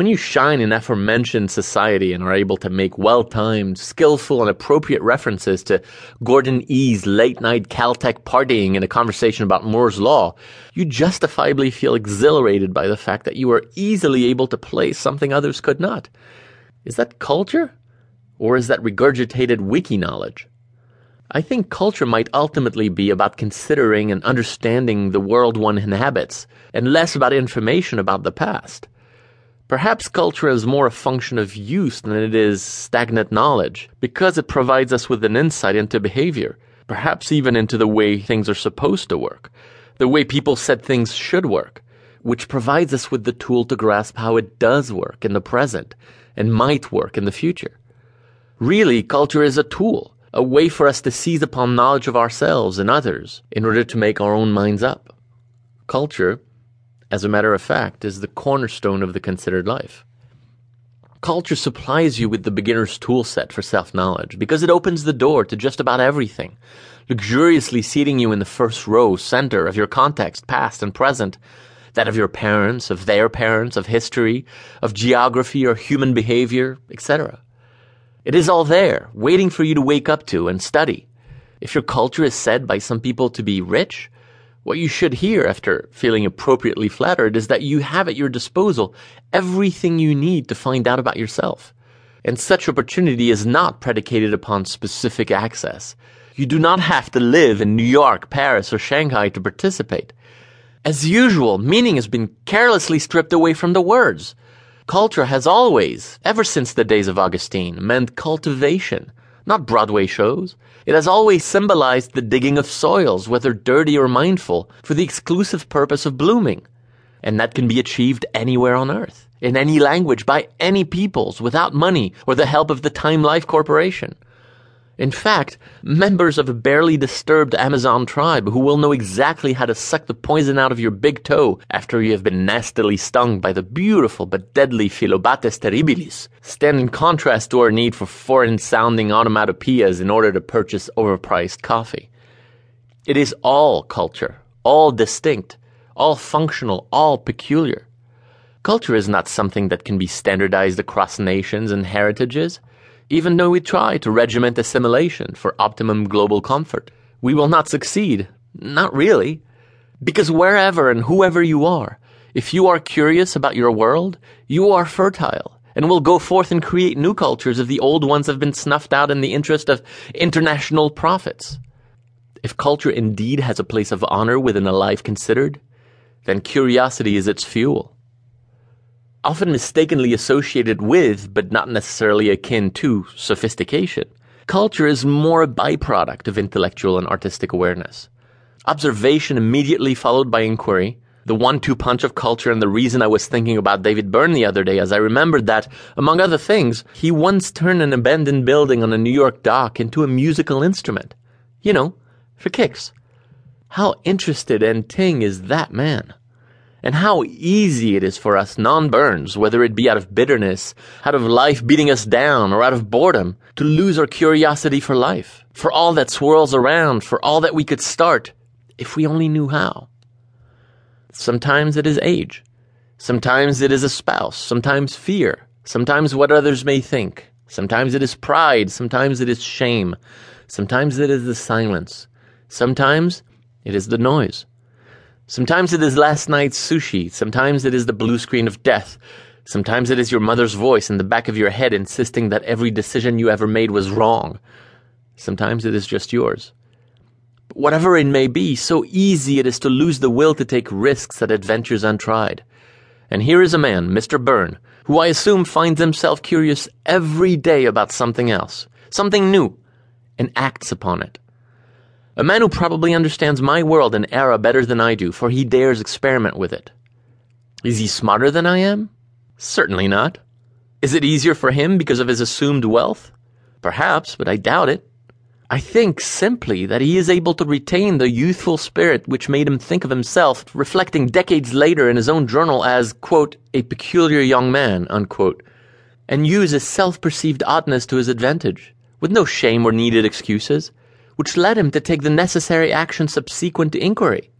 When you shine in aforementioned society and are able to make well timed, skillful, and appropriate references to Gordon E.'s late night Caltech partying in a conversation about Moore's Law, you justifiably feel exhilarated by the fact that you are easily able to play something others could not. Is that culture? Or is that regurgitated wiki knowledge? I think culture might ultimately be about considering and understanding the world one inhabits, and less about information about the past. Perhaps culture is more a function of use than it is stagnant knowledge, because it provides us with an insight into behavior, perhaps even into the way things are supposed to work, the way people said things should work, which provides us with the tool to grasp how it does work in the present and might work in the future. Really, culture is a tool, a way for us to seize upon knowledge of ourselves and others in order to make our own minds up. Culture, as a matter of fact, is the cornerstone of the considered life. Culture supplies you with the beginner's tool set for self knowledge because it opens the door to just about everything, luxuriously seating you in the first row center of your context, past and present, that of your parents, of their parents, of history, of geography or human behavior, etc. It is all there, waiting for you to wake up to and study. If your culture is said by some people to be rich, what you should hear after feeling appropriately flattered is that you have at your disposal everything you need to find out about yourself. And such opportunity is not predicated upon specific access. You do not have to live in New York, Paris, or Shanghai to participate. As usual, meaning has been carelessly stripped away from the words. Culture has always, ever since the days of Augustine, meant cultivation, not Broadway shows. It has always symbolized the digging of soils, whether dirty or mindful, for the exclusive purpose of blooming. And that can be achieved anywhere on earth, in any language, by any peoples, without money or the help of the Time Life Corporation. In fact, members of a barely disturbed Amazon tribe who will know exactly how to suck the poison out of your big toe after you have been nastily stung by the beautiful but deadly Phyllobates terribilis stand in contrast to our need for foreign sounding onomatopoeias in order to purchase overpriced coffee. It is all culture, all distinct, all functional, all peculiar. Culture is not something that can be standardized across nations and heritages. Even though we try to regiment assimilation for optimum global comfort, we will not succeed. Not really. Because wherever and whoever you are, if you are curious about your world, you are fertile and will go forth and create new cultures if the old ones have been snuffed out in the interest of international profits. If culture indeed has a place of honor within a life considered, then curiosity is its fuel often mistakenly associated with, but not necessarily akin to, sophistication. Culture is more a byproduct of intellectual and artistic awareness. Observation immediately followed by inquiry, the one two punch of culture and the reason I was thinking about David Byrne the other day as I remembered that, among other things, he once turned an abandoned building on a New York dock into a musical instrument. You know, for kicks. How interested and ting is that man? And how easy it is for us non-Byrnes, whether it be out of bitterness, out of life beating us down, or out of boredom, to lose our curiosity for life, for all that swirls around, for all that we could start, if we only knew how. Sometimes it is age. Sometimes it is a spouse. Sometimes fear. Sometimes what others may think. Sometimes it is pride. Sometimes it is shame. Sometimes it is the silence. Sometimes it is the noise. Sometimes it is last night's sushi. Sometimes it is the blue screen of death. Sometimes it is your mother's voice in the back of your head insisting that every decision you ever made was wrong. Sometimes it is just yours. But whatever it may be, so easy it is to lose the will to take risks at adventures untried. And here is a man, Mr. Byrne, who I assume finds himself curious every day about something else, something new, and acts upon it. A man who probably understands my world and era better than I do, for he dares experiment with it. Is he smarter than I am? Certainly not. Is it easier for him because of his assumed wealth? Perhaps, but I doubt it. I think simply that he is able to retain the youthful spirit which made him think of himself, reflecting decades later in his own journal as, quote, a peculiar young man, unquote, and use his self perceived oddness to his advantage, with no shame or needed excuses which led him to take the necessary action subsequent to inquiry.